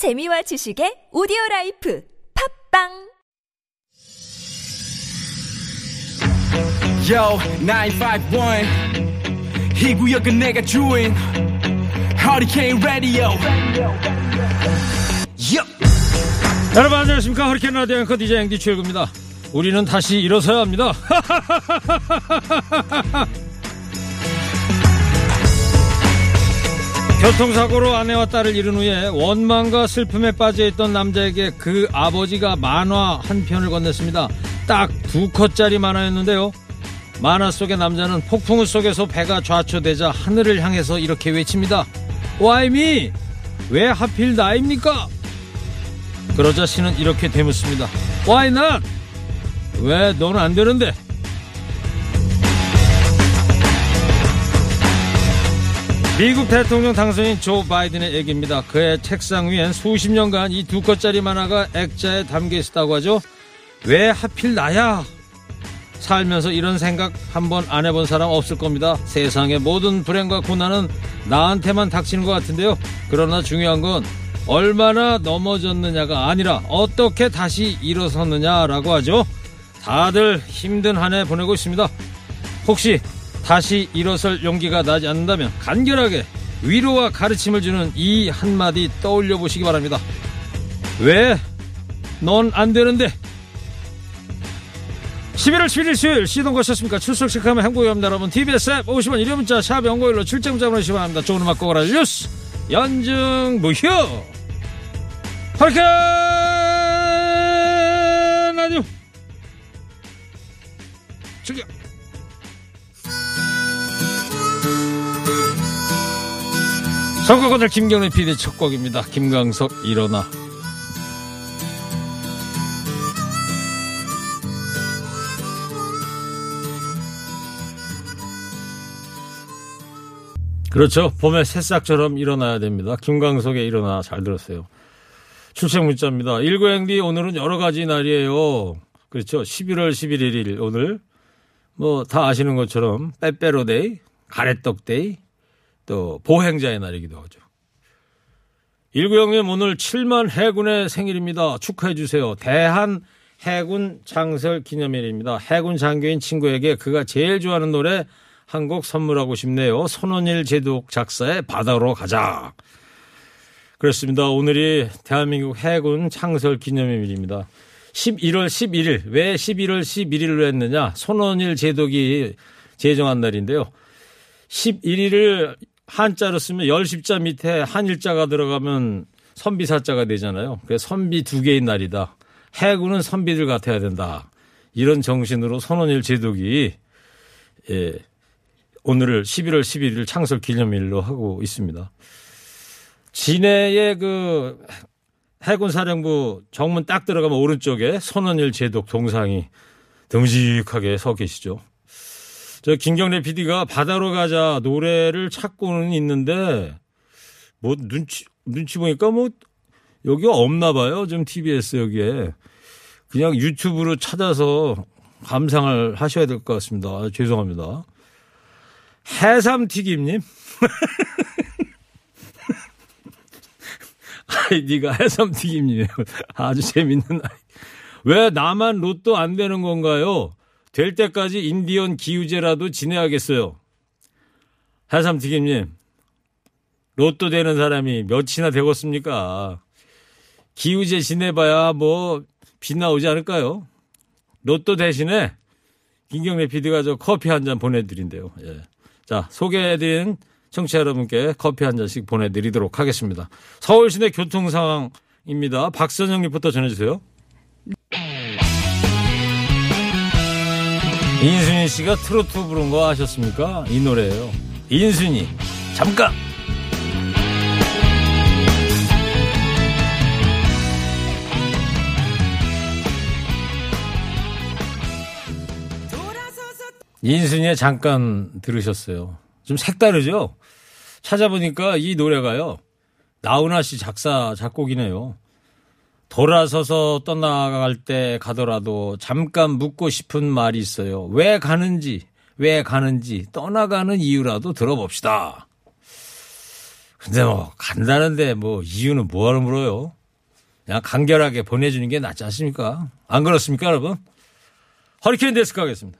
재미와 지식의 오디오 라이프 팝빵 Yo, 951. 이 구역은 내가 주인. Hurricane Radio. Yo. 여러분 안녕하십니까 허리케인 라디오 앵커 DJ 앵디 최일구입니다 우리는 다시 일어서야 합니다 교통사고로 아내와 딸을 잃은 후에 원망과 슬픔에 빠져있던 남자에게 그 아버지가 만화 한 편을 건넸습니다 딱 두 컷짜리 만화였는데요 만화 속의 남자는 폭풍우 속에서 배가 좌초되자 하늘을 향해서 이렇게 외칩니다 me? 왜 하필 나입니까? 그러자 신은 이렇게 되묻습니다. Why not? 왜 너는 안 되는데? 미국 대통령 당선인 조 바이든의 얘기입니다. 그의 책상 위엔 수십 년간 이 두 컷짜리 만화가 액자에 담겨 있었다고 하죠. 왜 하필 나야? 살면서 이런 생각 한 번 안 해본 사람 없을 겁니다. 세상의 모든 불행과 고난은 나한테만 닥치는 것 같은데요. 그러나 중요한 건 얼마나 넘어졌느냐가 아니라 어떻게 다시 일어섰느냐라고 하죠. 다들 힘든 한 해 보내고 있습니다. 혹시 다시 일어설 용기가 나지 않는다면 간결하게 위로와 가르침을 주는 이 한마디 떠올려 보시기 바랍니다. 왜? 넌 안 되는데. 11월 7일 수요일 시동 거셨습니까? 출석 체크하면 행복이 옵니다. 여러분 TBS 앱 50원 1호 문자 샵 연고일로 출첵 문자 보내시기 바랍니다. 좋은 음악 고라 뉴스 연중 무휴 허리케인 라디오 출격 선거권을 김경래 PD 첫 곡입니다. 김광석 일어나 그렇죠. 봄의 새싹처럼 일어나야 됩니다. 김광석의 일어나 잘 들었어요. 출첵 문자입니다. 19행디 오늘은 여러 가지 날이에요. 그렇죠. 11월 11일 오늘 뭐 다 아시는 것처럼 빼빼로데이, 가래떡데이, 또 보행자의 날이기도 하죠. 19형님 오늘 7만 해군의 생일입니다. 축하해 주세요. 대한 해군 창설 기념일입니다. 해군 장교인 친구에게 그가 제일 좋아하는 노래 한 곡 선물하고 싶네요. 손원일 제독 작사의 바다로 가자. 그렇습니다. 오늘이 대한민국 해군 창설 기념일입니다. 11월 11일. 왜 11월 11일로 했느냐? 손원일 제독이 제정한 날인데요. 11일을 한자로 쓰면 열십자 밑에 한일자가 들어가면 선비사자가 되잖아요. 그래서 선비 두 개인 날이다. 해군은 선비들 같아야 된다. 이런 정신으로 손원일 제독이 예, 오늘을 11월 11일 창설 기념일로 하고 있습니다. 진해의 그 해군 사령부 정문 딱 들어가면 오른쪽에 손원일 제독 동상이 듬직하게 서 계시죠. 저 김경래 PD가 바다로 가자 노래를 찾고는 있는데 뭐 눈치 눈치 보니까 뭐 여기가 없나 봐요. 좀 TBS 여기에 그냥 유튜브로 찾아서 감상을 하셔야 될 것 같습니다. 아, 죄송합니다. 해삼튀김님. 아이디가 해삼튀김이에요. 아주 재밌는 아이. 왜 나만 로또 안 되는 건가요? 될 때까지 인디언 기우제라도 지내야겠어요. 해삼튀김님. 로또 되는 사람이 몇이나 되겠습니까? 기우제 지내봐야 뭐, 비 나오지 않을까요? 로또 대신에 김경래 PD가 저 커피 한 잔 보내드린대요. 예. 자, 소개해드린 청취자 여러분께 커피 한 잔씩 보내드리도록 하겠습니다. 서울 시내 교통 상황입니다. 박선영 리포터 전해주세요. 인순이 씨가 트로트 부른 거 아셨습니까? 이 노래예요. 인순이 잠깐. 인순이의 잠깐 들으셨어요. 좀 색다르죠? 찾아보니까 이 노래가요. 나훈아 씨 작사, 작곡이네요. 돌아서서 떠나갈 때 가더라도 잠깐 묻고 싶은 말이 있어요. 왜 가는지, 왜 가는지 떠나가는 이유라도 들어봅시다. 근데 뭐 간다는데 뭐 이유는 뭐하러 물어요? 그냥 간결하게 보내주는 게 낫지 않습니까? 안 그렇습니까, 여러분? 허리케인 데스크 하겠습니다.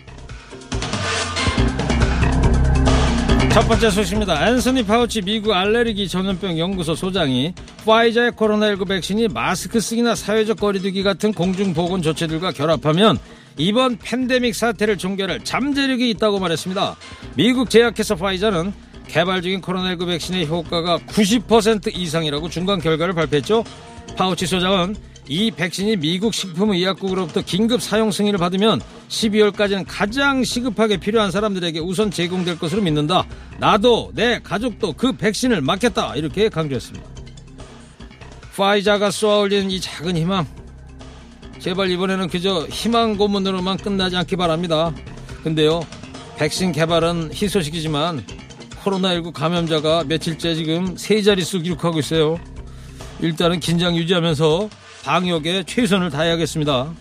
첫 번째 소식입니다. 앤서니 파우치 미국 알레르기 전염병 연구소 소장이 화이자의 코로나19 백신이 마스크 쓰기나 사회적 거리두기 같은 공중보건 조치들과 결합하면 이번 팬데믹 사태를 종결할 잠재력이 있다고 말했습니다. 미국 제약회사 화이자는 개발 중인 코로나19 백신의 효과가 90% 이상이라고 중간 결과를 발표했죠. 파우치 소장은 이 백신이 미국 식품의약국으로부터 긴급 사용 승인을 받으면 12월까지는 가장 시급하게 필요한 사람들에게 우선 제공될 것으로 믿는다. 나도 내 가족도 그 백신을 맞겠다. 이렇게 강조했습니다. 파이자가 쏘아올리는 이 작은 희망. 제발 이번에는 그저 희망 고문으로만 끝나지 않기 바랍니다. 근데요, 백신 개발은 희소식이지만 코로나19 감염자가 며칠째 지금 세 자릿수 기록하고 있어요. 일단은 긴장 유지하면서 방역에 최선을 다해야겠습니다.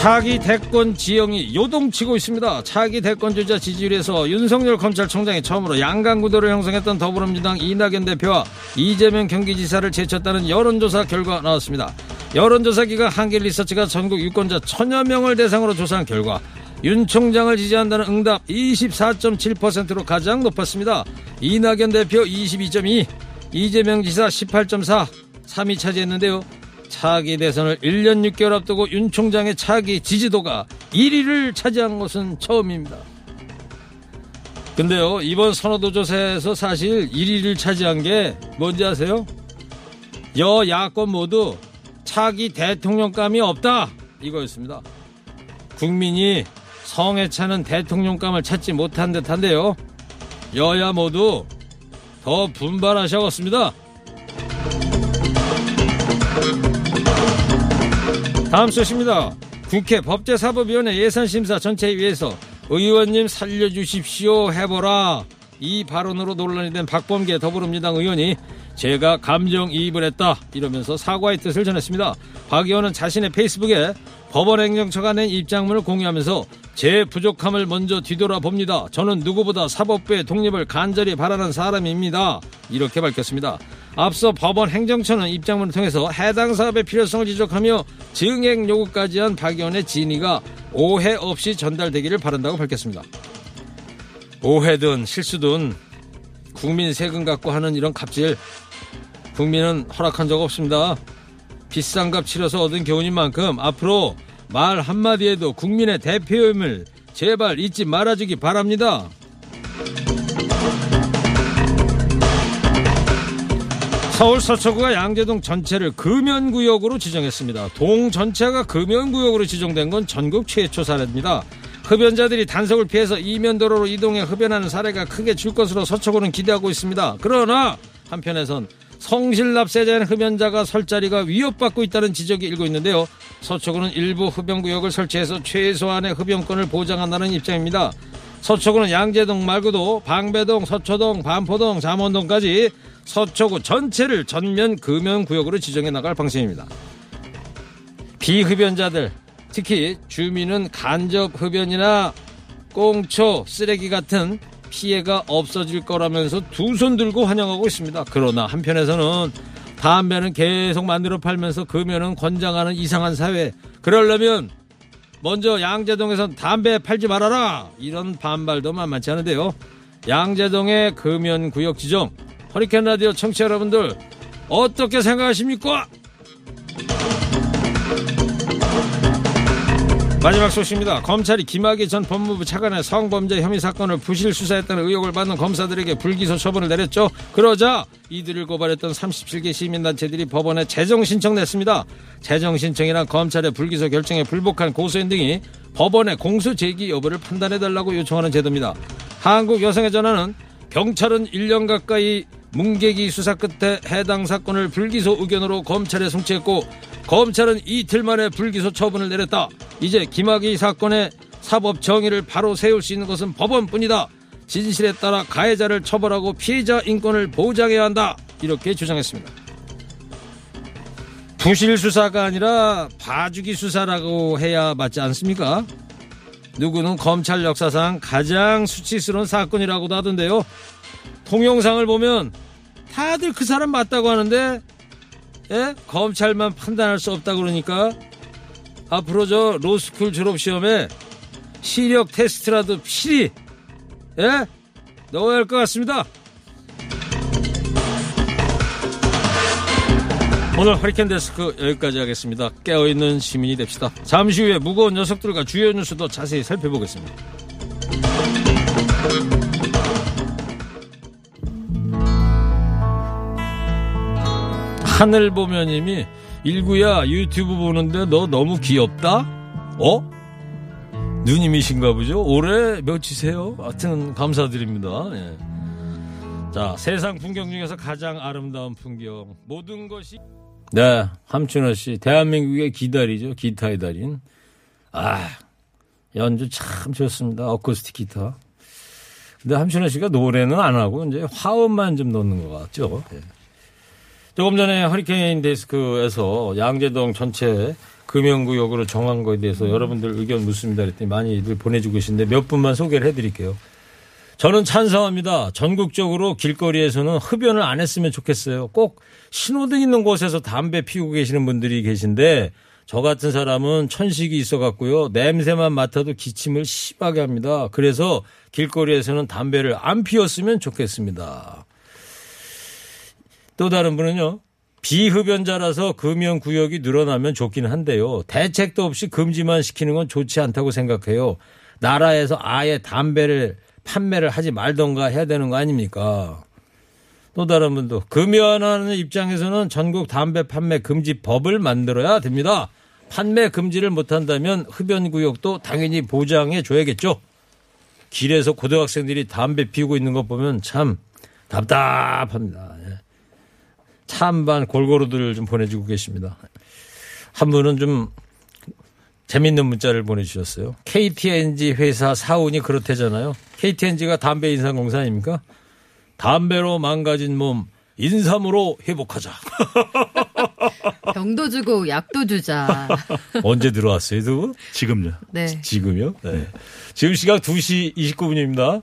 차기 대권 지형이 요동치고 있습니다. 차기 대권 주자 지지율에서 윤석열 검찰총장이 처음으로 양강 구도를 형성했던 더불어민주당 이낙연 대표와 이재명 경기지사를 제쳤다는 여론조사 결과 나왔습니다. 여론조사 기관 한길리서치가 전국 유권자 천여 명을 대상으로 조사한 결과 윤 총장을 지지한다는 응답 24.7%로 가장 높았습니다. 이낙연 대표 22.2, 이재명 지사 18.4, 3위 차지했는데요. 차기 대선을 1년 6개월 앞두고 윤 총장의 차기 지지도가 1위를 차지한 것은 처음입니다. 근데요, 이번 선호도 조사에서 사실 1위를 차지한 게 뭔지 아세요? 여 야권 모두 차기 대통령감이 없다! 이거였습니다. 국민이 성에 차는 대통령감을 찾지 못한 듯한데요. 여야 모두 더 분발하셔야겠습니다. 다음 소식입니다. 국회 법제사법위원회 예산심사 전체위에서 의원님 살려주십시오 해보라 이 발언으로 논란이 된 박범계 더불어민주당 의원이 제가 감정이입을 했다 이러면서 사과의 뜻을 전했습니다. 박 의원은 자신의 페이스북에 법원행정처가 낸 입장문을 공유하면서 제 부족함을 먼저 뒤돌아봅니다. 저는 누구보다 사법부의 독립을 간절히 바라는 사람입니다. 이렇게 밝혔습니다. 앞서 법원 행정처는 입장문을 통해서 해당 사업의 필요성을 지적하며 증액 요구까지 한 박 의원의 진의가 오해 없이 전달되기를 바란다고 밝혔습니다. 오해든 실수든 국민 세금 갖고 하는 이런 갑질 국민은 허락한 적 없습니다. 비싼 값 치러서 얻은 교훈인 만큼 앞으로 말 한마디에도 국민의 대표임을 제발 잊지 말아주기 바랍니다. 서울 서초구가 양재동 전체를 금연구역으로 지정했습니다. 동 전체가 금연구역으로 지정된 건 전국 최초 사례입니다. 흡연자들이 단속을 피해서 이면도로로 이동해 흡연하는 사례가 크게 줄 것으로 서초구는 기대하고 있습니다. 그러나 한편에선 성실납세자인 흡연자가 설 자리가 위협받고 있다는 지적이 일고 있는데요. 서초구는 일부 흡연구역을 설치해서 최소한의 흡연권을 보장한다는 입장입니다. 서초구는 양재동 말고도 방배동, 서초동, 반포동, 잠원동까지 서초구 전체를 전면 금연구역으로 지정해 나갈 방침입니다. 비흡연자들, 특히 주민은 간접 흡연이나 꽁초, 쓰레기 같은 피해가 없어질 거라면서 두 손 들고 환영하고 있습니다. 그러나 한편에서는 담배는 계속 만들어 팔면서 금연은 권장하는 이상한 사회. 그러려면 먼저 양재동에선 담배 팔지 말아라. 이런 반발도 만만치 않은데요. 양재동의 금연 구역 지정. 허리케인 라디오 청취자 여러분들 어떻게 생각하십니까? 마지막 소식입니다. 검찰이 김학의 전 법무부 차관의 성범죄 혐의 사건을 부실 수사했다는 의혹을 받는 검사들에게 불기소 처분을 내렸죠. 그러자 이들을 고발했던 37개 시민단체들이 법원에 재정 신청 냈습니다. 재정 신청이란 검찰의 불기소 결정에 불복한 고소인 등이 법원에 공소 제기 여부를 판단해달라고 요청하는 제도입니다. 한국 여성의 전화는 경찰은 1년 가까이 문계기 수사 끝에 해당 사건을 불기소 의견으로 검찰에 송치했고 검찰은 이틀 만에 불기소 처분을 내렸다. 이제 김학의 사건의 사법 정의를 바로 세울 수 있는 것은 법원뿐이다. 진실에 따라 가해자를 처벌하고 피해자 인권을 보장해야 한다. 이렇게 주장했습니다. 부실 수사가 아니라 봐주기 수사라고 해야 맞지 않습니까? 누구는 검찰 역사상 가장 수치스러운 사건이라고도 하던데요. 동영상을 보면 다들 그 사람 맞다고 하는데 예? 검찰만 판단할 수 없다 그러니까 앞으로 저 로스쿨 졸업 시험에 시력 테스트라도 필히 예? 넣어야 할 것 같습니다. 오늘 허리케인 데스크 여기까지 하겠습니다. 깨어있는 시민이 됩시다. 잠시 후에 무거운 녀석들과 주요 뉴스도 자세히 살펴보겠습니다. 하늘 보면 님이 일구야 유튜브 보는데 너 너무 귀엽다? 어? 누님이신가 보죠? 올해 몇이세요? 하여튼 감사드립니다. 예. 자 세상 풍경 중에서 가장 아름다운 풍경 모든 것이 네 함춘호 씨 대한민국의 기다리죠 기타의 달인 아 연주 참 좋습니다 어쿠스틱 기타 근데 함춘호 씨가 노래는 안 하고 이제 화음만 좀 넣는 것 같죠. 예. 조금 전에 허리케인 데스크에서 양재동 전체 금연구역으로 정한 거에 대해서 여러분들 의견 묻습니다 그랬더니 많이들 보내주고 계신데 몇 분만 소개를 해드릴게요. 저는 찬성합니다. 전국적으로 길거리에서는 흡연을 안 했으면 좋겠어요. 꼭 신호등 있는 곳에서 담배 피우고 계시는 분들이 계신데 저 같은 사람은 천식이 있어 갖고요. 냄새만 맡아도 기침을 심하게 합니다. 그래서 길거리에서는 담배를 안 피웠으면 좋겠습니다. 또 다른 분은요. 비흡연자라서 금연 구역이 늘어나면 좋긴 한데요. 대책도 없이 금지만 시키는 건 좋지 않다고 생각해요. 나라에서 아예 담배를 판매를 하지 말던가 해야 되는 거 아닙니까? 또 다른 분도 금연하는 입장에서는 전국 담배 판매 금지 법을 만들어야 됩니다. 판매 금지를 못한다면 흡연 구역도 당연히 보장해 줘야겠죠. 길에서 고등학생들이 담배 피우고 있는 것 보면 참 답답합니다. 예. 찬반 골고루들 좀 보내주고 계십니다. 한 분은 좀 재밌는 문자를 보내주셨어요. KTNG 회사 사운이 그렇대잖아요. KTNG가 담배 인상공사 아닙니까? 담배로 망가진 몸 인삼으로 회복하자. 병도 주고 약도 주자. 언제 들어왔어요, 두 분? 지금요. 네. 지금요? 네. 지금 시각 2시 29분입니다.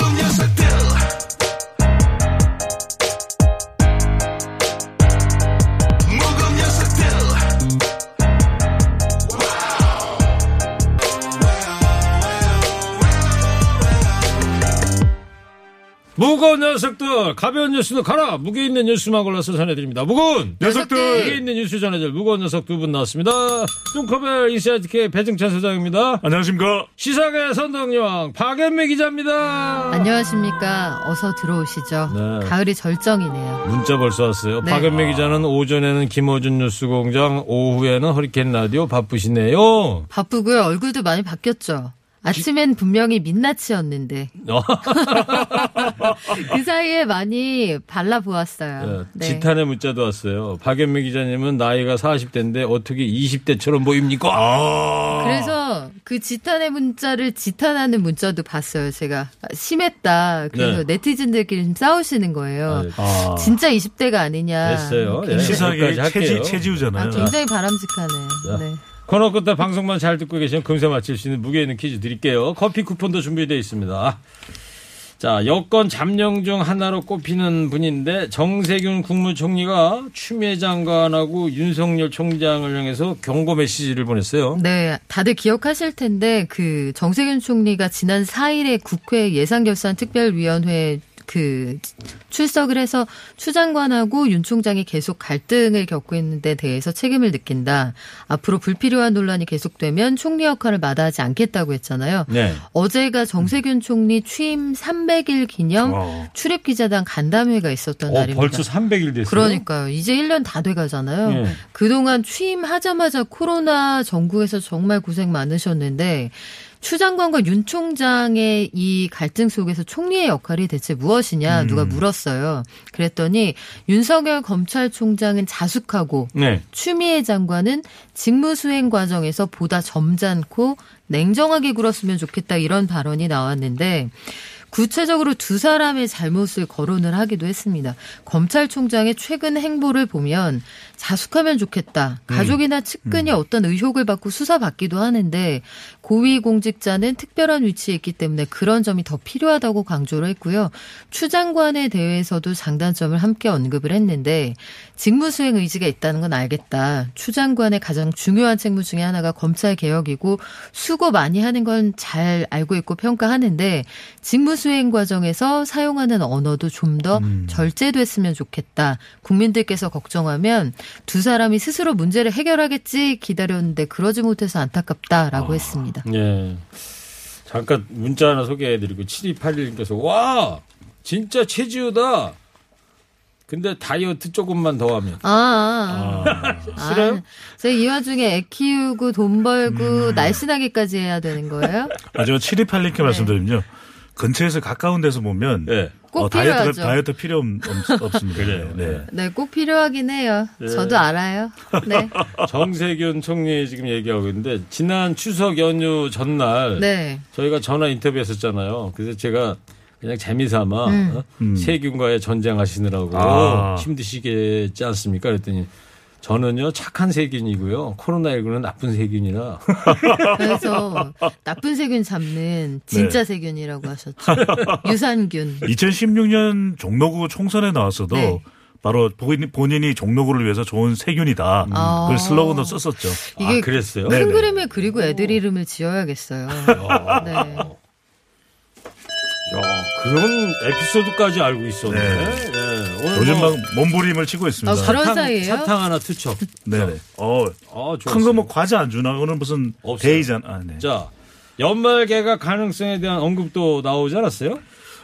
무거운 녀석들, 가벼운 뉴스도 가라! 무게 있는 뉴스만 골라서 전해드립니다. 무거운! 녀석들! 무게 있는 뉴스 전해줄 무거운 녀석 두 분 나왔습니다. 뚱커벨 인사이트K 배종찬 소장입니다. 안녕하십니까. 시사계 선동여왕 박연미 기자입니다. 안녕하십니까. 어서 들어오시죠. 네. 가을이 절정이네요. 문자 벌써 왔어요. 네. 박연미 기자는 오전에는 김어준 뉴스공장, 오후에는 허리케인 라디오 바쁘시네요. 바쁘고요. 얼굴도 많이 바뀌었죠. 아침엔 분명히 민낯이었는데 어, 그 사이에 많이 발라 보았어요. 네, 지탄의 문자도 왔어요. 박연미 기자님은 나이가 40대인데 어떻게 20대처럼 보입니까? 아. 그래서 그 지탄의 문자를 지탄하는 문자도 봤어요. 제가 심했다. 그래서 네. 네티즌들끼리 좀 싸우시는 거예요. 아. 진짜 20대가 아니냐. 됐어요. 예. 시사계 할게요. 체지, 체지우잖아요. 아, 굉장히 바람직하네. 자. 네. 코너 끝에 방송만 잘 듣고 계시면 금세 맞힐 수 있는 무게 있는 퀴즈 드릴게요. 커피 쿠폰도 준비되어 있습니다. 자, 여권 잠룡 중 하나로 꼽히는 분인데 정세균 국무총리가 추미애 장관하고 윤석열 총장을 향해서 경고 메시지를 보냈어요. 네, 다들 기억하실 텐데 그 정세균 총리가 지난 4일에 국회 예산결산특별위원회 그 출석을 해서 추 장관하고 윤 총장이 계속 갈등을 겪고 있는 데 대해서 책임을 느낀다. 앞으로 불필요한 논란이 계속되면 총리 역할을 마다하지 않겠다고 했잖아요. 네. 어제가 정세균 총리 취임 300일 기념 어. 출입 기자단 간담회가 있었던 어, 날입니다. 벌써 300일 됐어요. 그러니까요. 이제 1년 다 돼 가잖아요. 예. 그동안 취임하자마자 코로나 전국에서 정말 고생 많으셨는데 추 장관과 윤 총장의 이 갈등 속에서 총리의 역할이 대체 무엇이냐 누가 물었어요. 그랬더니 윤석열 검찰총장은 자숙하고 네. 추미애 장관은 직무 수행 과정에서 보다 점잖고 냉정하게 굴었으면 좋겠다 이런 발언이 나왔는데 구체적으로 두 사람의 잘못을 거론을 하기도 했습니다. 검찰총장의 최근 행보를 보면 자숙하면 좋겠다. 가족이나 측근이 어떤 의혹을 받고 수사받기도 하는데 고위공직자는 특별한 위치에 있기 때문에 그런 점이 더 필요하다고 강조를 했고요. 추 장관에 대해서도 장단점을 함께 언급을 했는데 직무 수행 의지가 있다는 건 알겠다. 추 장관의 가장 중요한 책무 중에 하나가 검찰 개혁이고 수고 많이 하는 건 잘 알고 있고 평가하는데 직무 수행 과정에서 사용하는 언어도 좀더 절제됐으면 좋겠다. 국민들께서 걱정하면 두 사람이 스스로 문제를 해결하겠지 기다렸는데 그러지 못해서 안타깝다라고 했습니다. 예. 잠깐 문자 하나 소개해드리고 7281님께서 와 진짜 최지우다. 근데 다이어트 조금만 더 하면 아, 아. 싫어요? 아, 제가 이 와중에 애 키우고 돈 벌고 날씬하기까지 해야 되는 거예요? 아, 저 7281께 말씀드리면요. 근처에서 가까운 데서 보면 예. 꼭 다이어트, 필요하죠. 다이어트 필요 없, 없습니다. 그래요. 네. 네, 꼭 필요하긴 해요. 저도 알아요. 네. 정세균 총리 지금 얘기하고 있는데 지난 추석 연휴 전날 네. 저희가 전화 인터뷰했었잖아요. 그래서 제가 그냥 재미삼아 음. 어? 세균과의 전쟁하시느라고 아. 힘드시겠지 않습니까? 그랬더니 저는요 착한 세균이고요. 코로나19는 나쁜 세균이라 그래서 나쁜 세균 잡는 진짜 네. 세균이라고 하셨죠. 유산균. 2016년 종로구 총선에 나왔어도 네. 바로 본인- 본인이 종로구를 위해서 좋은 세균이다. 아. 그 슬로건도 썼었죠. 이게 아, 그랬어요. 네. 큰 그림에 그리고 애들 이름을 지어야겠어요. 네. 야, 그런 에피소드까지 알고 있었네. 네. 예, 오늘 요즘 뭐막 몸부림을 치고 있습니다. 아, 그런 사탕, 사이예요? 사탕 하나 투척. 네네. 어, 아, 큰거 뭐 과자 안 주나? 오늘 무슨 없어요. 데이잖아. 아, 네. 자, 연말 개각 가능성에 대한 언급도 나오지 않았어요?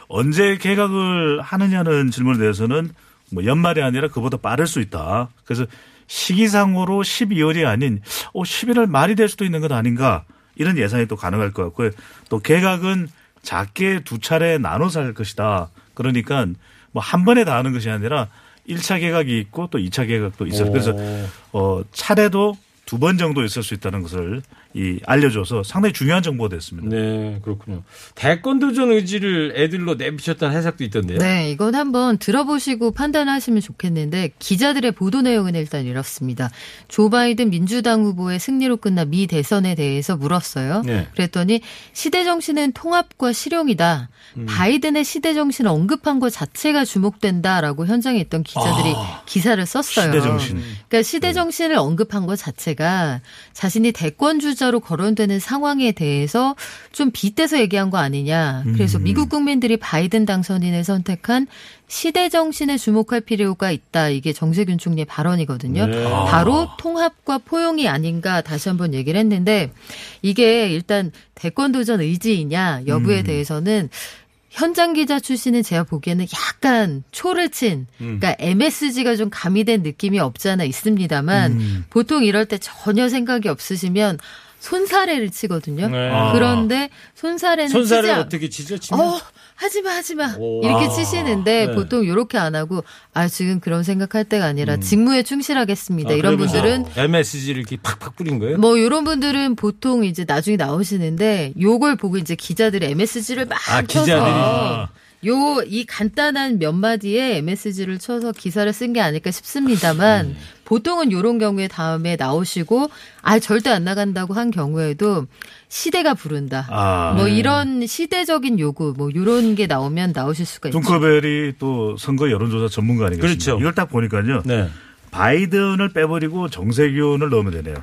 언제 개각을 하느냐는 질문에 대해서는 뭐 연말이 아니라 그보다 빠를 수 있다. 그래서 시기상으로 12월이 아닌 어 11월 말이 될 수도 있는 것 아닌가 이런 예상이 또 가능할 것 같고요. 또 개각은 작게 두 차례 나눠서 할 것이다. 그러니까 뭐 한 번에 다 하는 것이 아니라 1차 개각이 있고 또 2차 개각도 있어요. 그래서 어 차례도 두 번 정도 있을 수 있다는 것을 이 알려줘서 상당히 중요한 정보가 됐습니다. 네, 그렇군요. 대권 도전 의지를 애들로 내비쳤다는 해석도 있던데요. 네, 이건 한번 들어보시고 판단하시면 좋겠는데 기자들의 보도 내용은 일단 이렇습니다. 조 바이든 민주당 후보의 승리로 끝난 미 대선에 대해서 물었어요. 네. 그랬더니 시대 정신은 통합과 실용이다. 음. 바이든의 시대 정신을 언급한 것 자체가 주목된다라고 현장에 있던 기자들이 기사를 썼어요. 시대 정신. 그러니까 시대 정신을 언급한 것 자체가 자신이 대권 주자 로 거론되는 상황에 대해서 좀 빗대서 얘기한 거 아니냐. 그래서 미국 국민들이 바이든 당선인을 선택한 시대 정신에 주목할 필요가 있다. 이게 정세균 총리의 발언이거든요. 네. 바로 통합과 포용이 아닌가 다시 한번 얘기를 했는데 이게 일단 대권 도전 의지이냐 여부에 대해서는 현장 기자 출신은 제가 보기에는 약간 초를 친, 그러니까 MSG가 좀 가미된 느낌이 없지 않아 있습니다만 보통 이럴 때 전혀 생각이 없으시면 손사래를 치거든요. 네. 아. 그런데 손사래는 손살을 치지 않- 어떻게 치죠? 치면? 어, 하지마, 하지마. 오. 이렇게 아. 치시는데 네. 보통 이렇게 안 하고, 아, 지금 그런 생각할 때가 아니라 직무에 충실하겠습니다. 아, 이런 분들은 MSG를 이렇게 팍팍 뿌린 거예요? 뭐 이런 분들은 보통 이제 나중에 나오시는데 요걸 보고 이제 기자들이 MSG를 막 아, 쳐서 기자들이. 요 이 간단한 몇 마디에 MSG를 쳐서 기사를 쓴 게 아닐까 싶습니다만 보통은 이런 경우에 다음에 나오시고 아 절대 안 나간다고 한 경우에도 시대가 부른다. 아. 뭐 이런 시대적인 요구 뭐 이런 게 나오면 나오실 수가 있죠. 둥커벨이 또 선거 여론조사 전문가 아니겠습니까? 그렇죠. 이걸 딱 보니까요. 네. 바이든을 빼버리고 정세균을 넣으면 되네요.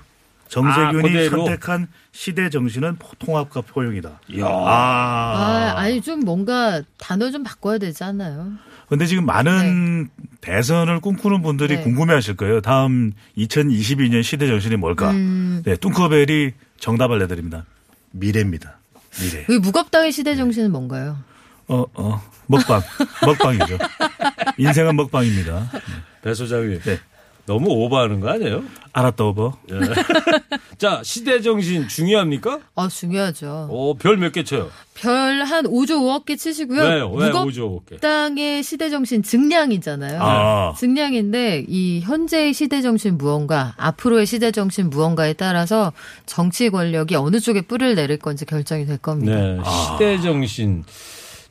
정세균이 아? 선택한 시대 정신은 통합과 포용이다. 이야. 아, 아. 아니 좀 뭔가 단어 좀 바꿔야 되지 않나요? 근데 지금 많은 대선을 꿈꾸는 분들이 네. 궁금해 하실 거예요. 다음 2022년 시대 정신이 뭘까? 음. 네, 뚱커벨이 정답을 내드립니다. 미래입니다. 미래. 그 무겁당의 시대 정신은 뭔가요? 어, 어. 먹방. 먹방이죠. 인생은 먹방입니다. 배 소장님. 네. 너무 오버하는 거 아니에요? 알았다, 오버. 자, 시대 정신 중요합니까? 아 중요하죠. 어, 별 몇 개 쳐요? 별 한 5조 5억 개 치시고요. 왜요? 왜 무겁 5조 5개? 땅의 시대 정신 증량이잖아요. 아. 증량인데 이 현재의 시대 정신 무언가, 앞으로의 시대 정신 무언가에 따라서 정치 권력이 어느 쪽에 뿔을 내릴 건지 결정이 될 겁니다. 네, 시대 정신.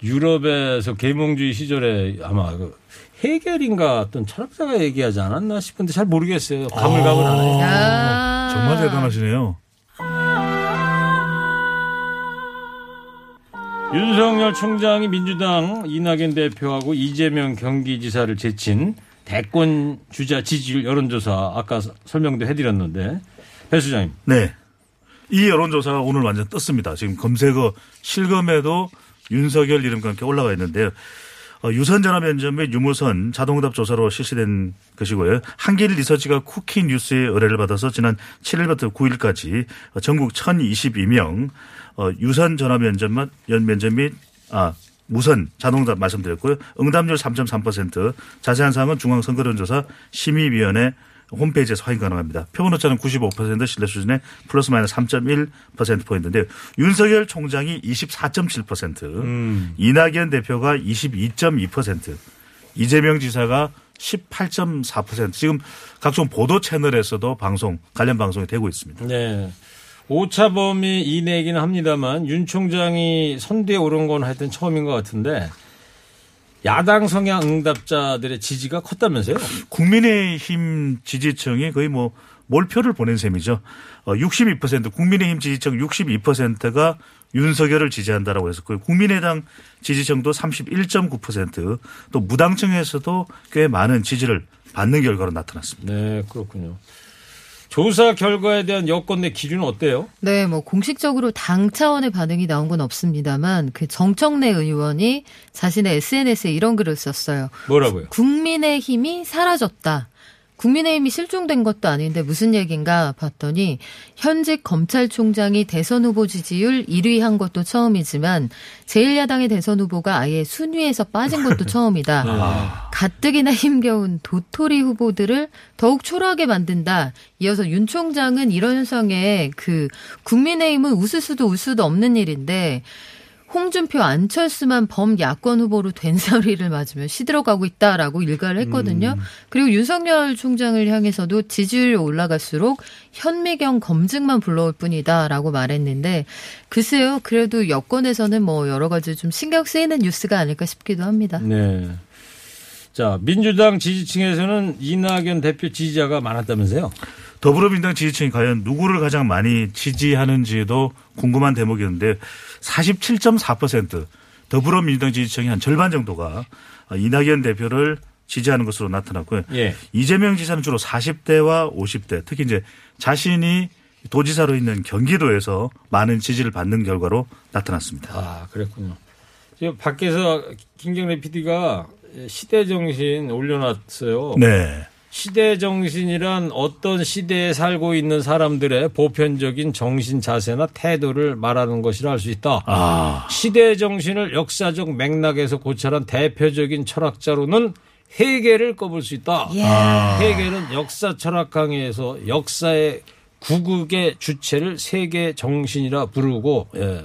유럽에서 계몽주의 시절에 아마 그 해결인가 어떤 철학자가 얘기하지 않았나 싶은데 잘 모르겠어요. 가물가물 안 해요. 야. 정말 대단하시네요. 윤석열 총장이 민주당 이낙연 대표하고 이재명 경기지사를 제친 대권 주자 지지율 여론조사 아까 설명도 해드렸는데 배 수장님. 네. 이 여론조사가 오늘 완전 떴습니다. 지금 검색어 실검에도 윤석열 이름과 함께 올라가 있는데요. 어, 유선 전화 면접 및 유무선 자동응답 조사로 실시된 것이고요. 한길 리서치가 쿠키 뉴스의 의뢰를 받아서 지난 7일부터 9일까지 전국 1022명 어, 유선 전화 면접 및연 면접 및 아, 무선 자동응답 말씀드렸고요. 응답률 3.3% 자세한 사항은 중앙선거론조사 심의위원회 홈페이지에서 확인 가능합니다. 표본 오차는 95% 신뢰 수준의 플러스 마이너스 3.1%포인트인데요. 윤석열 총장이 24.7%, 이낙연 대표가 22.2%, 이재명 지사가 18.4% 지금 각종 보도 채널에서도 방송, 관련 방송이 되고 있습니다. 네. 오차범위 이내기는 합니다만 윤 총장이 선두에 오른 건 하여튼 처음인 것 같은데 야당 성향 응답자들의 지지가 컸다면서요? 국민의힘 지지층이 거의 뭐 몰표를 보낸 셈이죠. 어, 62% 국민의힘 지지층 62%가 윤석열을 지지한다라고 했었고요. 국민의당 지지층도 31.9%또 무당층에서도 꽤 많은 지지를 받는 결과로 나타났습니다. 네, 그렇군요. 조사 결과에 대한 여권 내 기준은 어때요? 네, 뭐 공식적으로 당 차원의 반응이 나온 건 없습니다만 그 정청래 의원이 자신의 SNS에 이런 글을 썼어요. 뭐라고요? 국민의 힘이 사라졌다. 국민의힘이 실종된 것도 아닌데 무슨 얘기인가 봤더니 현직 검찰총장이 대선 후보 지지율 1위 한 것도 처음이지만 제1야당의 대선 후보가 아예 순위에서 빠진 것도 처음이다. 가뜩이나 힘겨운 도토리 후보들을 더욱 초라하게 만든다. 이어서 윤 총장은 이런 현상에 그 국민의힘은 웃을 수도 울 수도 없는 일인데 홍준표 안철수만 범 야권 후보로 된 소리를 맞으며 시들어가고 있다라고 일가를 했거든요. 그리고 윤석열 총장을 향해서도 지지율이 올라갈수록 현미경 검증만 불러올 뿐이다라고 말했는데 글쎄요. 그래도 여권에서는 뭐 여러 가지 좀 신경 쓰이는 뉴스가 아닐까 싶기도 합니다. 네. 자, 민주당 지지층에서는 이낙연 대표 지지자가 많았다면서요? 더불어민주당 지지층이 과연 누구를 가장 많이 지지하는지도 궁금한 대목이었는데 47.4% 더불어민주당 지지층이 한 절반 정도가 이낙연 대표를 지지하는 것으로 나타났고요. 예. 이재명 지사는 주로 40대와 50대 특히 이제 자신이 도지사로 있는 경기도에서 많은 지지를 받는 결과로 나타났습니다. 아, 그랬군요. 지금 밖에서 김경래 PD가 시대 정신 올려놨어요. 네. 시대 정신이란 어떤 시대에 살고 있는 사람들의 보편적인 정신 자세나 태도를 말하는 것이라 할 수 있다. 아, 시대 정신을 역사적 맥락에서 고찰한 대표적인 철학자로는 해겔을 꼽을 수 있다. 이야. 해겔은 역사 철학 강의에서 역사의 구국의 주체를 세계 정신이라 부르고 예.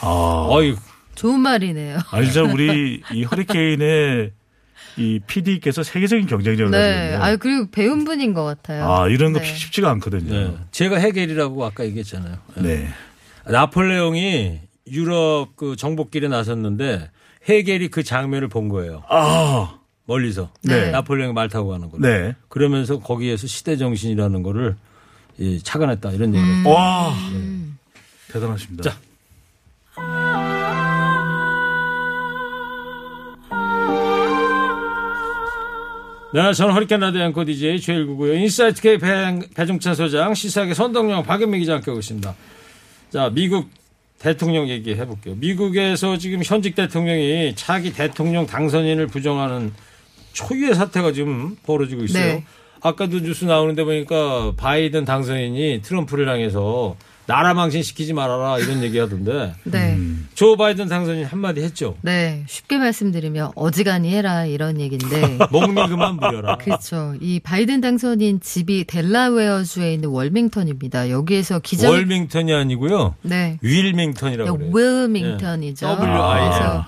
아. 어이 좋은 말이네요. 아니, 저 우리 이 허리케인의 이 PD께서 세계적인 경쟁력을 가지고 네. 있네요. 아 그리고 배운 분인 것 같아요. 아, 이런 거 네. 쉽지가 않거든요. 네. 제가 해겔이라고 아까 얘기했잖아요. 예. 네. 나폴레옹이 유럽 그 정복길에 나섰는데 헤겔이 그 장면을 본 거예요. 아, 멀리서 네. 나폴레옹이 말 타고 가는 거. 네. 그러면서 거기에서 시대 정신이라는 거를 이 착안했다 이런 얘기를 음. 와. 대단하십니다. 자. 네, 저는 허리케인 라디오 앵커 DJ 최일구고요. 인사이트 K 배, 배종찬 소장, 시사계 선동영 박연미 기자 함께 하고 있습니다. 자, 미국 대통령 얘기해 볼게요. 미국에서 지금 현직 대통령이 차기 대통령 당선인을 부정하는 초유의 사태가 지금 벌어지고 있어요. 네. 아까도 뉴스 나오는데 보니까 바이든 당선인이 트럼프를 향해서 나라 망신 시키지 말아라 이런 얘기 하던데 네. 조 바이든 당선인 한마디 했죠. 네. 쉽게 말씀드리면 어지간히 해라 이런 얘기인데. 목니 그만 부려라. 그렇죠. 이 바이든 당선인 집이 델라웨어주에 있는 월밍턴입니다. 여기에서 기자 월밍턴이 아니고요. 네. 윌밍턴이라고 그래요. 윌밍턴이죠. 예. WI. 그래서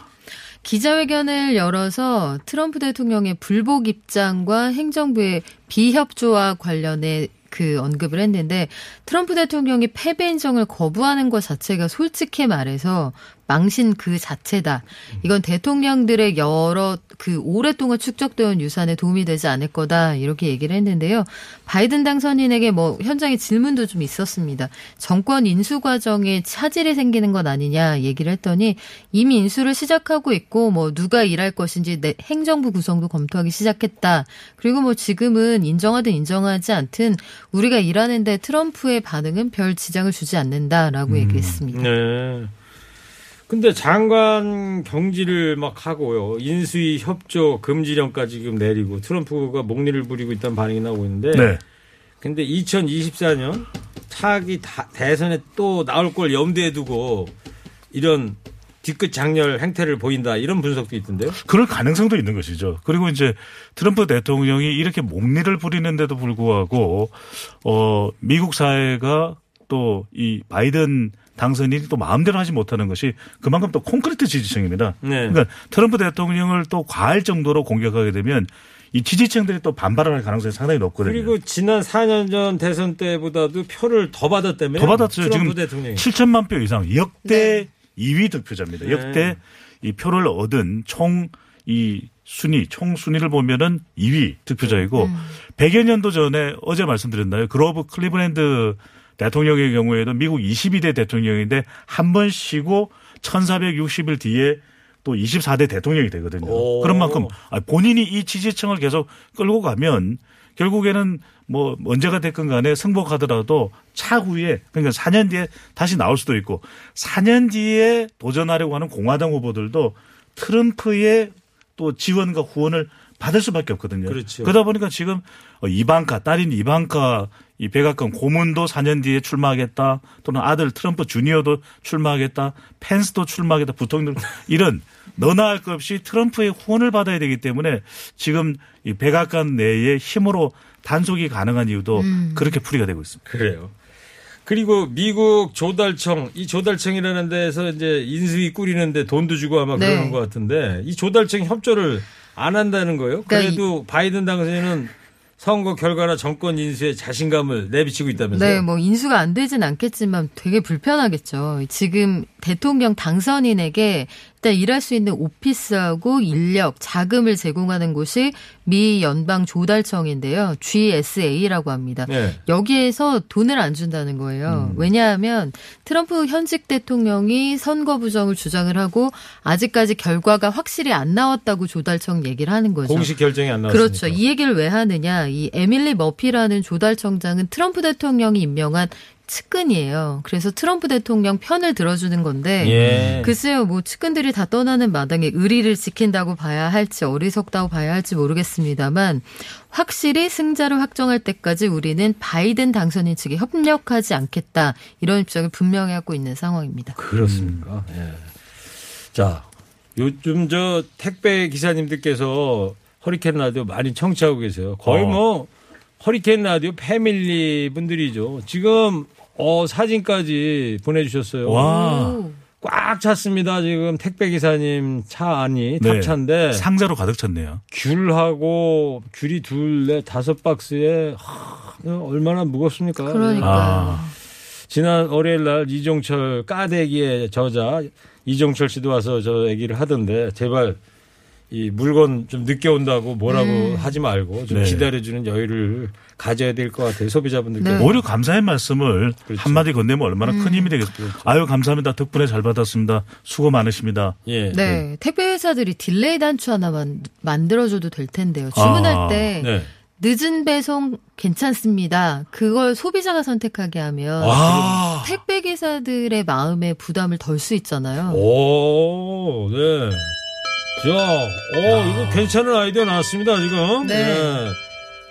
기자회견을 열어서 트럼프 대통령의 불복 입장과 행정부의 비협조와 관련해 그 언급을 했는데 트럼프 대통령이 패배 인정을 거부하는 것 자체가 솔직히 말해서 망신 그 자체다. 이건 대통령들의 여러 그 오랫동안 축적되어 온 유산에 도움이 되지 않을 거다. 이렇게 얘기를 했는데요. 바이든 당선인에게 뭐 현장에 질문도 좀 있었습니다. 정권 인수 과정에 차질이 생기는 것 아니냐 얘기를 했더니 이미 인수를 시작하고 있고 뭐 누가 일할 것인지 내 행정부 구성도 검토하기 시작했다. 그리고 뭐 지금은 인정하든 인정하지 않든 우리가 일하는데 트럼프의 반응은 별 지장을 주지 않는다라고 얘기했습니다. 네. 근데 장관 경질을 막 하고요. 인수위 협조 금지령까지 지금 내리고 트럼프가 목리를 부리고 있다는 반응이 나오고 있는데 네. 근데 2024년 차기 다- 대선에 또 나올 걸 염두에 두고 이런 뒤끝 장렬 행태를 보인다 이런 분석도 있던데요. 그럴 가능성도 있는 것이죠. 그리고 이제 트럼프 대통령이 이렇게 목리를 부리는데도 불구하고 어 미국 사회가 또 이 바이든 당선인이 또 마음대로 하지 못하는 것이 그만큼 또 콘크리트 지지층입니다. 네. 그러니까 트럼프 대통령을 또 과할 정도로 공격하게 되면 이 지지층들이 또 반발할 가능성이 상당히 높거든요. 그리고 지난 4년 전 대선 때보다도 표를 더 받았다며. 더 받았죠. 지금 대통령이. 7천만 표 이상 역대 네. 2위 득표자입니다. 네. 역대 이 표를 얻은 총 이 순위, 총 순위를 보면은 2위 득표자이고 음. 100여 년도 전에 어제 말씀드렸나요? 그로브 클리브랜드 대통령의 경우에도 미국 22대 대통령인데 한 번 쉬고 1460일 뒤에 또 24대 대통령이 되거든요. 오. 그런 만큼 아, 본인이 이 지지층을 계속 끌고 가면 결국에는 뭐 언제가 됐건 간에 승복하더라도 차후에 그러니까 4년 뒤에 다시 나올 수도 있고 4년 뒤에 도전하려고 하는 공화당 후보들도 트럼프의 또 지원과 후원을 받을 수밖에 없거든요. 그렇죠. 그러다 보니까 지금 어, 이방카 딸인 이방카 이 백악관 고문도 4년 뒤에 출마하겠다 또는 아들 트럼프 주니어도 출마하겠다 펜스도 출마하겠다 부통령 이런 너나 할 것 없이 트럼프의 후원을 받아야 되기 때문에 지금 이 백악관 내에 힘으로 단속이 가능한 이유도 그렇게 풀이가 되고 있습니다. 그래요. 그리고 미국 조달청, 이 조달청이라는 데서 이제 인수위 꾸리는데 돈도 주고 아마 네. 그러는 것 같은데 이 조달청 협조를 안 한다는 거예요. 그러니까 그래도 바이든 당선인은 선거 결과나 정권 인수에 자신감을 내비치고 있다면서요. 네, 뭐 인수가 안 되진 않겠지만 되게 불편하겠죠. 지금 대통령 당선인에게 일단 일할 수 있는 오피스하고 인력, 자금을 제공하는 곳이 미 연방 조달청인데요. GSA라고 합니다. 네. 여기에서 돈을 안 준다는 거예요. 왜냐하면 트럼프 현직 대통령이 선거 부정을 주장을 하고 아직까지 결과가 확실히 안 나왔다고 조달청 얘기를 하는 거죠. 공식 결정이 안 나왔으니까. 그렇죠. 이 얘기를 왜 하느냐. 이 에밀리 머피라는 조달청장은 트럼프 대통령이 임명한 측근이에요. 그래서 트럼프 대통령 편을 들어주는 건데 예. 글쎄요, 뭐 측근들이 다 떠나는 마당에 의리를 지킨다고 봐야 할지 어리석다고 봐야 할지 모르겠습니다만 확실히 승자를 확정할 때까지 우리는 바이든 당선인 측에 협력하지 않겠다 이런 입장을 분명히 하고 있는 상황입니다. 그렇습니까? 예. 자, 요즘 저 택배 기사님들께서 허리케인 라디오 많이 청취하고 계세요. 거의 어. 뭐 허리케인 라디오 패밀리 분들이죠. 지금 어 사진까지 보내주셨어요. 와. 오. 꽉 찼습니다. 지금 택배 기사님 차 안이 네. 탑차인데 상자로 가득 찼네요. 귤하고 귤이 둘, 넷, 다섯 박스에 하, 얼마나 무겁습니까? 그러니까 아. 지난 월요일 날 이종철 까대기의 저자 이종철 씨도 와서 저 얘기를 하던데 제발 이 물건 좀 늦게 온다고 뭐라고 음. 하지 말고 좀 네. 기다려주는 여유를 가져야 될 것 같아요. 소비자분들께. 네. 오히려 감사의 말씀을 그렇죠. 한마디 건네면 얼마나 큰 힘이 되겠어요. 아유 감사합니다. 덕분에 잘 받았습니다. 수고 많으십니다. 예. 네. 택배 회사들이 delay 단추 하나만 만들어줘도 될 텐데요. 주문할 아, 때 네. 늦은 배송 괜찮습니다. 그걸 소비자가 선택하게 하면 아. 택배 기사들의 마음에 부담을 덜 수 있잖아요. 오, 네. 자, 오, 이거 괜찮은 아이디어 나왔습니다, 지금. 네.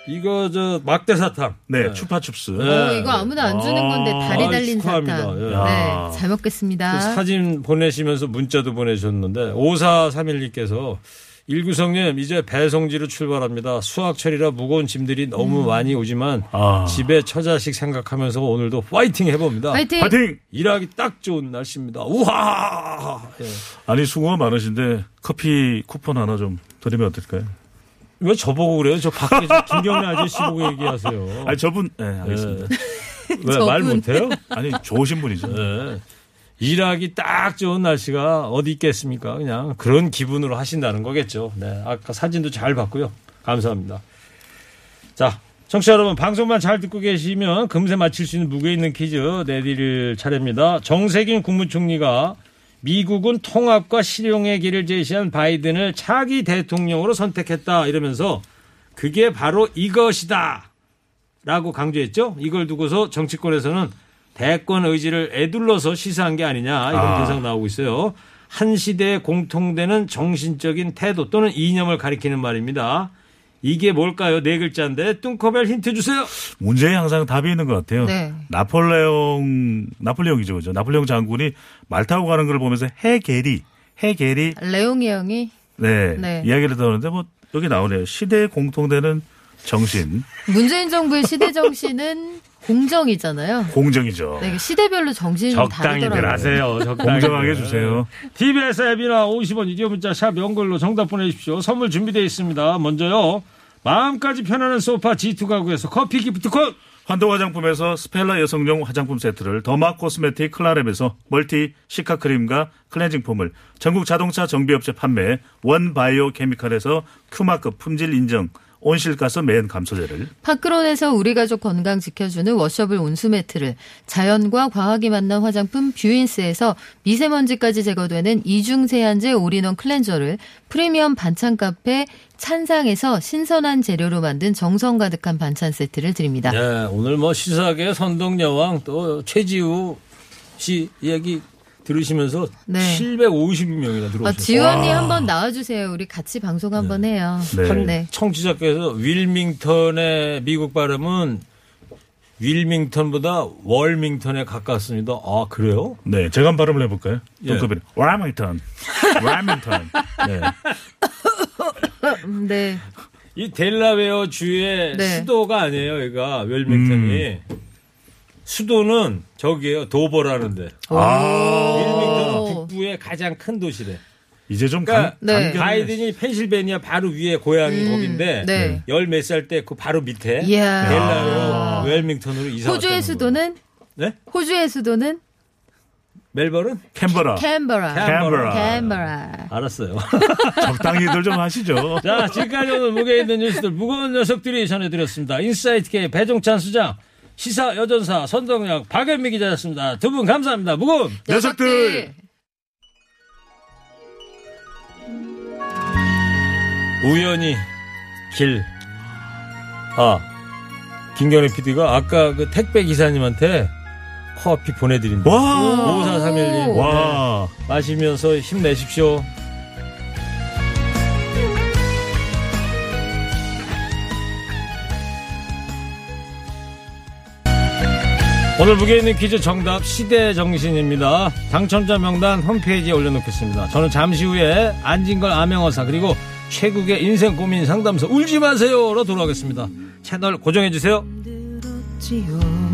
이거, 저, 막대 사탕. 네, 추파춥스. 네. 어, 이거 아무나 안 주는 건데 다리 아, 달린 축하합니다. 사탕. 예. 야. 네, 잘 먹겠습니다. 그 사진 보내시면서 문자도 보내셨는데, 5431님께서 일구성님, 이제 배송지로 출발합니다. 수학철이라 무거운 짐들이 너무 많이 오지만, 아. 집에 처자식 생각하면서 오늘도 파이팅 해봅니다. 파이팅! 파이팅! 일하기 딱 좋은 날씨입니다. 우와! 예. 아니 수고가 많으신데 커피 쿠폰 하나 좀 드리면 어떨까요? 왜 저보고 그래요? 저 밖에 저 김경래 아저씨 보고 얘기하세요. 아니 저분 네, 알겠습니다. 왜말 저분. 못해요? 아니 좋으신 분이죠. 네. 일하기 딱 좋은 날씨가 어디 있겠습니까? 그냥 그런 기분으로 하신다는 거겠죠. 네. 아까 사진도 잘 봤고요. 감사합니다. 자, 청취자 여러분, 방송만 잘 듣고 계시면 금세 맞힐 수 있는 무게 있는 퀴즈 내드릴 차례입니다. 정세균 국무총리가 미국은 통합과 실용의 길을 제시한 바이든을 차기 대통령으로 선택했다 이러면서 그게 바로 이것이다 라고 강조했죠. 이걸 두고서 정치권에서는 대권 의지를 애둘러서 시사한 게 아니냐 이런 아. 분석 나오고 있어요. 한 시대에 공통되는 정신적인 태도 또는 이념을 가리키는 말입니다. 이게 뭘까요? 네 글자인데 뚱커벨 힌트 주세요. 문제에 항상 답이 있는 것 같아요. 네. 나폴레옹 나폴레옹이죠, 그죠? 나폴레옹 장군이 말 타고 가는 걸 보면서 해계리, 해계리, 레옹이 형이 네, 네. 이야기를 들었는데 뭐 여기 나오네요. 시대에 공통되는 정신, 문재인 정부의 시대 정신은 공정이잖아요. 공정이죠. 네, 시대별로 정신이 적당히들. 하세요. 적당히 공정하게 주세요. TBS 앱이나 50원 유료 문자 샵 연글로 정답 보내주십시오. 선물 준비되어 있습니다. 먼저요. 마음까지 편안한 소파 G2 가구에서 커피 기프티콘 환도 화장품에서 스펠라 여성용 화장품 세트를 derma cosmetic 클라랩에서 멀티 시카 크림과 클렌징 폼을 전국 자동차 정비업체 판매 원 바이오 케미칼에서 큐마크 품질 인정 온실가스 매연 감소제를 파크론에서 우리 가족 건강 지켜주는 washable 온수 매트를 자연과 과학이 만난 화장품 뷰인스에서 미세먼지까지 제거되는 이중 세안제 올인원 클렌저를 프리미엄 반찬 카페 찬상에서 신선한 재료로 만든 정성 가득한 반찬 세트를 드립니다. 네, 오늘 뭐 시사계 선동여왕 또 최지우 씨 이야기 들으시면서 네. 750명이나 아, 들어오셨어요. 지원이 한번 나와주세요. 우리 같이 방송 한번 해요. 네. 네. 청취자께서 윌밍턴의 미국 발음은 윌밍턴보다 월밍턴에 가깝습니다. 아 그래요? 네 제가 한번 발음을 해볼까요? 예. 동급이 와밍턴 와밍턴 네. 음, 네. 이 델라웨어 주의 네. 수도가 아니에요. 여기가 웰밍턴이 수도는 저기에요. 도버라는데 아 웰밍턴은 오. 북부의 가장 큰 도시래. 이제 좀 그러니까 감, 네. 바이든이 펜실베니아 바로 위에 고향이 음, 거긴데 네. 열몇 살 때 그 바로 밑에 이야. 델라웨어 웰밍턴으로 이사 호주의 수도는. 네? 호주의 수도는 멜버른? 캔버라 캔버라. 캔버라. 캔버라. 알았어요. 적당히들 좀 하시죠. 자, 지금까지 오늘 무게 있는 뉴스들 무거운 녀석들이 전해드렸습니다. 인사이트K 배종찬 소장, 시사 여전사 선동영 박연미 기자였습니다. 두 분 감사합니다. 무거운 녀석들. 우연히 길. 아, 김경래 PD가 아까 그 택배 기사님한테 커피 보내드린다. 와 5431님. 와. 마시면서 힘내십시오. 오늘 무게 있는 퀴즈 정답 시대 정신입니다. 당첨자 명단 홈페이지에 올려놓겠습니다. 저는 잠시 후에 안진걸 암행어사 그리고 최국의 인생 고민 상담소 울지 마세요로 돌아오겠습니다. 채널 고정해 주세요. 들었지요